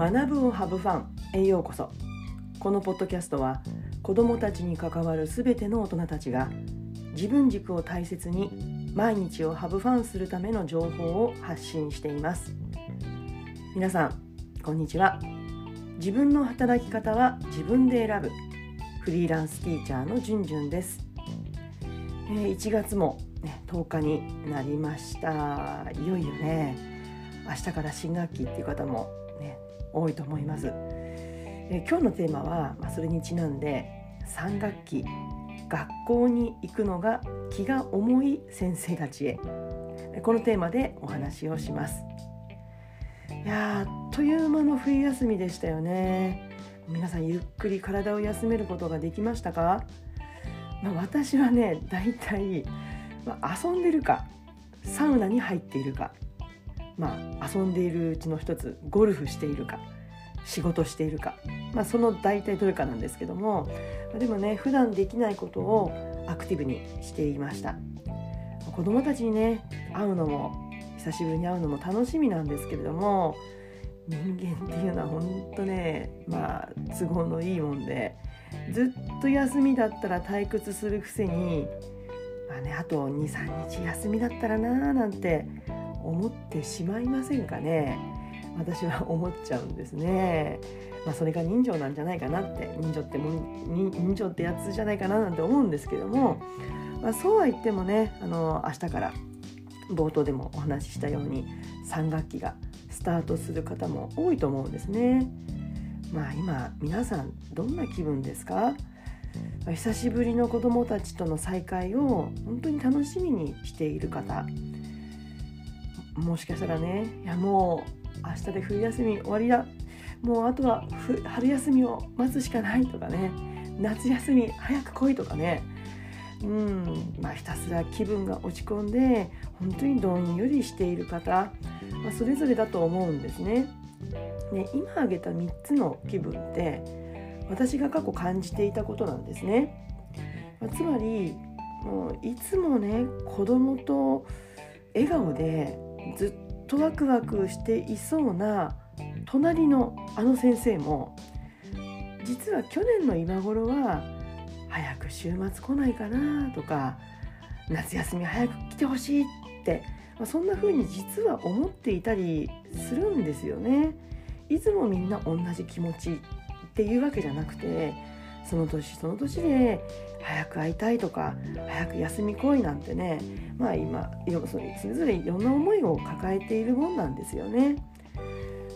学ぶをハブファン。へようこそ。このポッドキャストは子どもたちに関わるすべての大人たちが自分軸を大切に毎日をハブファンするための情報を発信しています。皆さんこんにちは。自分の働き方は自分で選ぶ。フリーランスティーチャーのじゅんじゅんです、え、1月も、ね、10日になりました。いよいよね。明日から新学期っていう方も多いと思います、え、今日のテーマは、まあ、それにちなんで3学期学校に行くのが気が重い先生たちへ。このテーマでお話をします。いやあっという間の冬休みでしたよね。皆さんゆっくり体を休めることができましたか、まあ、私はねだいたい、まあ、遊んでるかサウナに入っているかまあ遊んでいるうちの一つゴルフしているか仕事しているか、まあ、その大体どれかなんですけどもでもね普段できないことをアクティブにしていました。子供たちにね会うのも久しぶりに会うのも楽しみなんですけれども人間っていうのは本当ねまあ都合のいいもんでずっと休みだったら退屈するくせに、まあね、あと23日休みだったらなーなんて思ってしまいませんかね？私は思っちゃうんですね。まあ、それが人情なんじゃないかなって人情っても人情ってやつじゃないかななんて思うんですけども、まあ、そうは言ってもねあの明日から冒頭でもお話ししたように3学期がスタートする方も多いと思うんですね。まあ今皆さんどんな気分ですか？久しぶりの子どもたちとの再会を本当に楽しみにしている方もしかしたらねいやもう明日で冬休み終わりだもうあとは春休みを待つしかないとかね夏休み早く来いとかねうんまあ、ひたすら気分が落ち込んで本当にどんよりしている方、まあ、それぞれだと思うんですね。で今挙げた3つの気分って私が過去感じていたことなんですね。まあ、つまりもういつもね子供と笑顔でずっとワクワクしていそうな隣のあの先生も実は去年の今頃は早く週末来ないかなとか夏休み早く来てほしいって、まあ、そんな風に実は思っていたりするんですよね。いつもみんな同じ気持ちっていうわけじゃなくてその年その年で早く会いたいとか早く休み来いなんてねまあ今それぞれいろんな思いを抱えているもんなんですよね。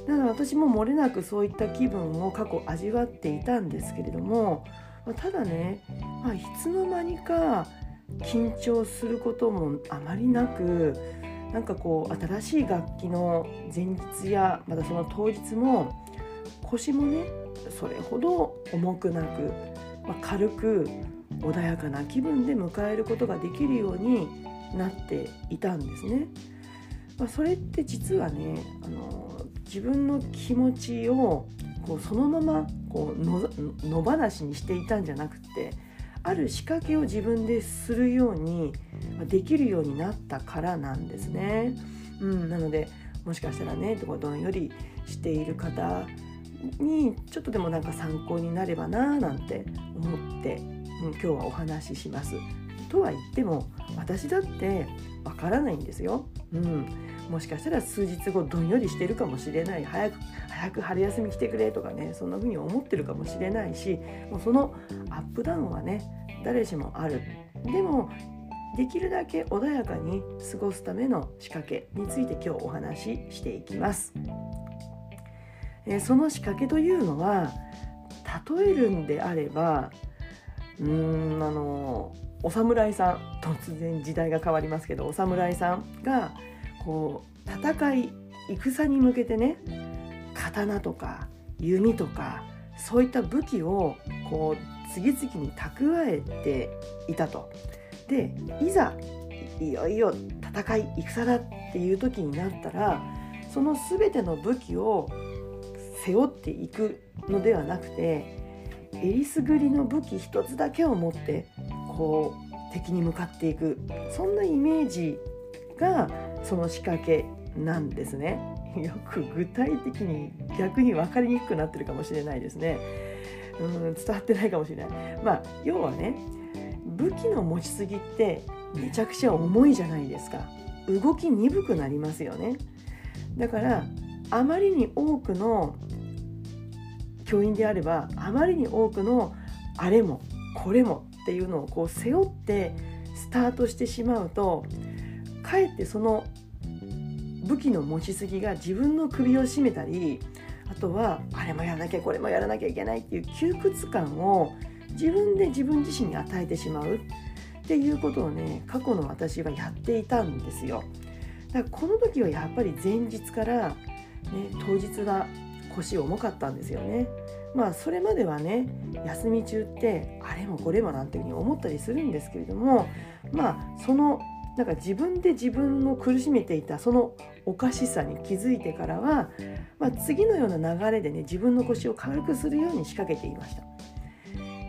だから私も漏れなくそういった気分を過去味わっていたんですけれども、ただね、まあ、いつの間にか緊張することもあまりなくなんかこう新しい楽器の前日やまたその当日も腰もねそれほど重くなく、まあ、軽く穏やかな気分で迎えることができるようになっていたんですね。まあ、それって実はねあの自分の気持ちをこうそのままこう野放しにしていたんじゃなくてある仕掛けを自分でするようにできるようになったからなんですね。うん、なのでもしかしたらねどんよりしている方にちょっとでもなんか参考になればななんて思って、うん、今日はお話しします。とは言っても私だってわからないんですよ。うん、もしかしたら数日後どんよりしてるかもしれない早く早く春休み来てくれとかねそんな風に思ってるかもしれないしもうそのアップダウンはね誰しもあるでもできるだけ穏やかに過ごすための仕掛けについて今日お話ししていきます、え、その仕掛けというのは例えるんであればうんあのお侍さん突然時代が変わりますけどお侍さんがこう戦い戦に向けてね刀とか弓とかそういった武器をこう次々に蓄えていたと。でいざいよいよ戦い戦だっていう時になったらその全ての武器を背負っていくのではなくてえりすぐりの武器一つだけを持ってこう敵に向かっていくそんなイメージがその仕掛けなんですね。よく具体的に逆に分かりにくくなってるかもしれないですね。うん伝わってないかもしれない。まあ要はね武器の持ちすぎってめちゃくちゃ重いじゃないですか。動き鈍くなりますよね。だからあまりに多くの教員であればあまりに多くのあれもこれもっていうのをこう背負ってスタートしてしまうとかえってその武器の持ちすぎが自分の首を絞めたりあとはあれもやらなきゃこれもやらなきゃいけないっていう窮屈感を自分で自分自身に与えてしまうっていうことをね過去の私はやっていたんですよ。だからこの時はやっぱり前日から、ね、当日が腰重かったんですよね。まあそれまではね休み中ってあれもこれもなんていうふうに思ったりするんですけれどもまあそのなんか自分で自分を苦しめていたそのおかしさに気づいてからは、まあ、次のような流れでね自分の腰を軽くするように仕掛けていました、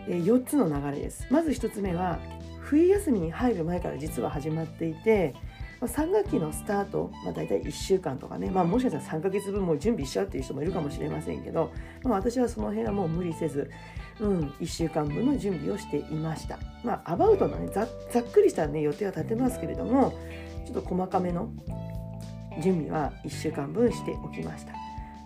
えー、4つの流れです。まず1つ目は冬休みに入る前から実は始まっていてまあ、3学期のスタート、まあ、大体1週間とかね、まあ、もしかしたら3ヶ月分も準備しちゃうっていう人もいるかもしれませんけど、まあ、私はその辺はもう無理せず、うん、1週間分の準備をしていました。まあ、アバウトのねざざっくりした、ね、予定は立てますけれどもちょっと細かめの準備は1週間分しておきました。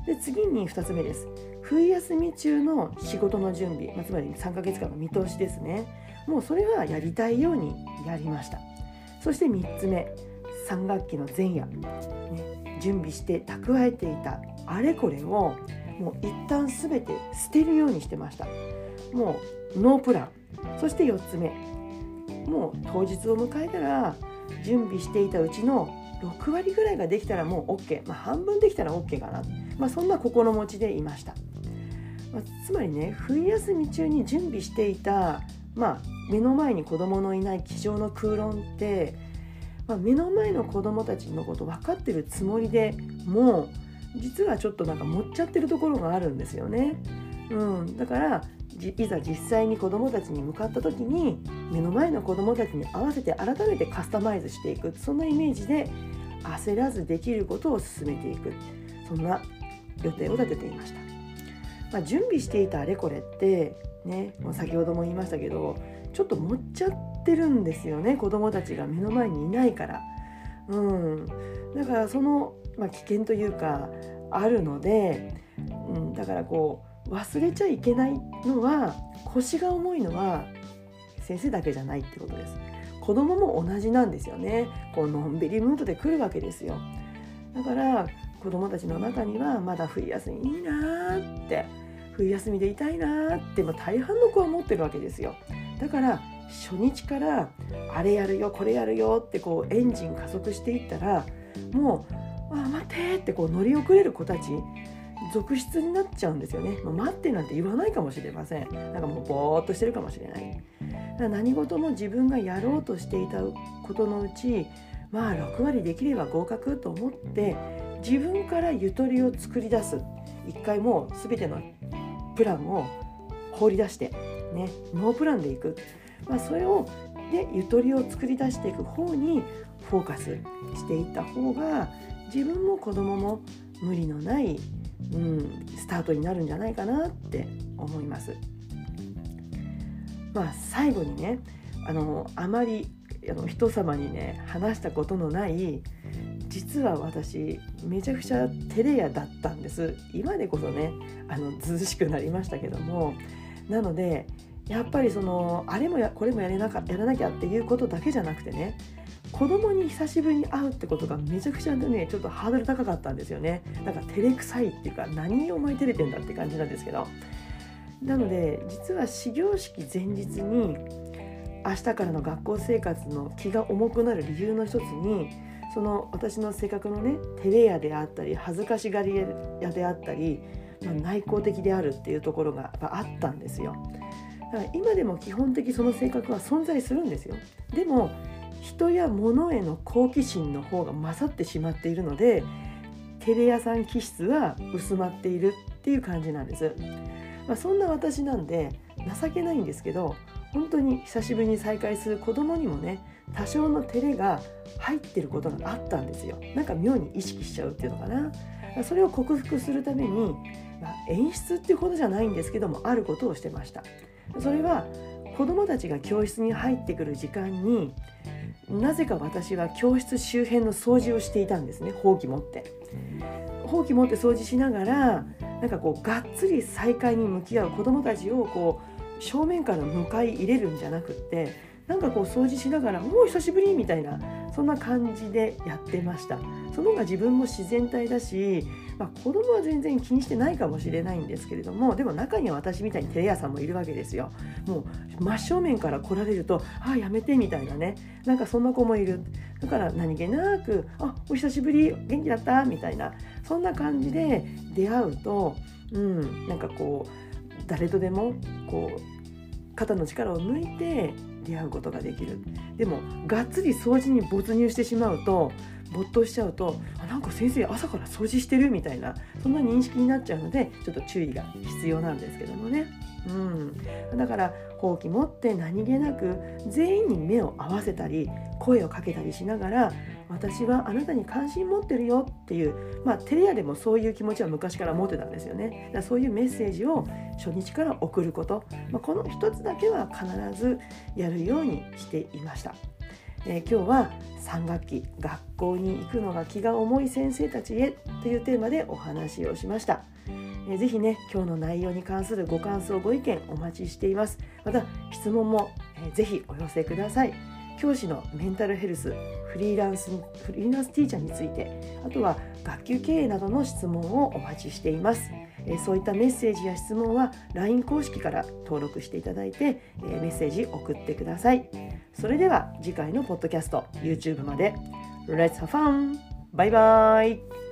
で次に2つ目です。冬休み中の仕事の準備、まあ、つまり3ヶ月間の見通しですね。もうそれはやりたいようにやりました。そして3つ目3学期の前夜、ね、準備して蓄えていたあれこれをもう一旦全て捨てるようにしてました。もうノープラン。そして4つ目。もう当日を迎えたら準備していたうちの6割ぐらいができたらもう OK、まあ、半分できたら OK かな、まあ、そんな心持ちでいました、まあ、つまりね冬休み中に準備していた、まあ、目の前に子供のいない机上の空論ってまあ、目の前の子どもたちのこと分かってるつもりでもう実はちょっとなんか持っちゃってるところがあるんですよね。うん、だからいざ実際に子どもたちに向かった時に目の前の子どもたちに合わせて改めてカスタマイズしていくそんなイメージで焦らずできることを進めていくそんな予定を立てていました。まあ、準備していたあれこれってねもう先ほども言いましたけどちょっと持っちゃってるんですよね子どもたちが目の前にいないから。うん、だからその、まあ、危険というかあるので、うん、だからこう忘れちゃいけないのは腰が重いのは先生だけじゃないってことです。子供も同じなんですよね。こうのんびりムードで来るわけですよ。だから子供たちの中にはまだ冬休みいいなーって冬休みでいたいなーって、まあ、大半の子は思ってるわけですよ。だから初日からあれやるよこれやるよってこうエンジン加速していったらもう「あ待って」ってこう乗り遅れる子たち続出になっちゃうんですよね、待ってなんて言わないかもしれません。なんかもうぼーっとしてるかもしれない。何事も自分がやろうとしていたことのうちまあ6割できれば合格と思って自分からゆとりを作り出す。一回もう全てのプランを放り出してねノープランでいく、まあ、それをでゆとりを作り出していく方にフォーカスしていった方が自分も子供も無理のない、うん、スタートになるんじゃないかなって思います。まあ、最後にねあのあまりあの人様にね話したことのない実は私めちゃくちゃ照れ屋だったんです今でこそねあの涼しくなりましたけどもなのでやっぱりそのあれもやこれもやれなかやらなきゃっていうことだけじゃなくてね子供に久しぶりに会うってことがめちゃくちゃねちょっとハードル高かったんですよね。なんか照れくさいっていうか何をお前照れてんだって感じなんですけど。なので実は始業式前日に明日からの学校生活の気が重くなる理由の一つにその私の性格のね照れ屋であったり恥ずかしがり屋であったりまあ、内向的であるっていうところがあったんですよ。だから今でも基本的その性格は存在するんですよ。でも人や物への好奇心の方が勝ってしまっているのでテレ屋さん気質は薄まっているっていう感じなんです、まあ、そんな私なんで情けないんですけど本当に久しぶりに再会する子供にもね多少の照れが入ってることがあったんですよ。なんか妙に意識しちゃうっていうのかな。それを克服するために、まあ、演出っていうことじゃないんですけどもあることをしてましたそれは子どもたちが教室に入ってくる時間になぜか私は教室周辺の掃除をしていたんですねほうき持って。ほうき持って掃除しながらなんかこうがっつり再会に向き合う子どもたちをこう正面から迎え入れるんじゃなくってなんかこう掃除しながら「もう久しぶり」みたいなそんな感じでやってました。その方が自分も自然体だし、まあ、子供は全然気にしてないかもしれないんですけれどもでも中には私みたいに照れ屋さんもいるわけですよ。もう真正面から来られると「ああやめて」みたいなね。なんかそんな子もいる。だから何気なく「あお久しぶり元気だった?」みたいなそんな感じで出会うとうんなんかこう誰とでもこう肩の力を抜いて出会うことができる。でもがっつり掃除に没入してしまうと没頭しちゃうとなんか先生朝から掃除してるみたいなそんな認識になっちゃうのでちょっと注意が必要なんですけどもね。うん、だからほうき持って何気なく全員に目を合わせたり声をかけたりしながら私はあなたに関心持ってるよっていうまあテレアでもそういう気持ちは昔から持ってたんですよねだからそういうメッセージを初日から送ること、まあ、この一つだけは必ずやるようにしていました。えー、今日は3学期学校に行くのが気が重い先生たちへというテーマでお話をしました。えー、ぜひね今日の内容に関するご感想ご意見お待ちしています。また質問も、えー、ぜひお寄せください。教師のメンタルヘルスフリーランスフリーランスティーチャーについてあとは学級経営などの質問をお待ちしています。えそういったメッセージや質問は LINE 公式から登録していただいて、えメッセージ送ってください。それでは次回のポッドキャスト YouTube まで Let's have fun! バイバイ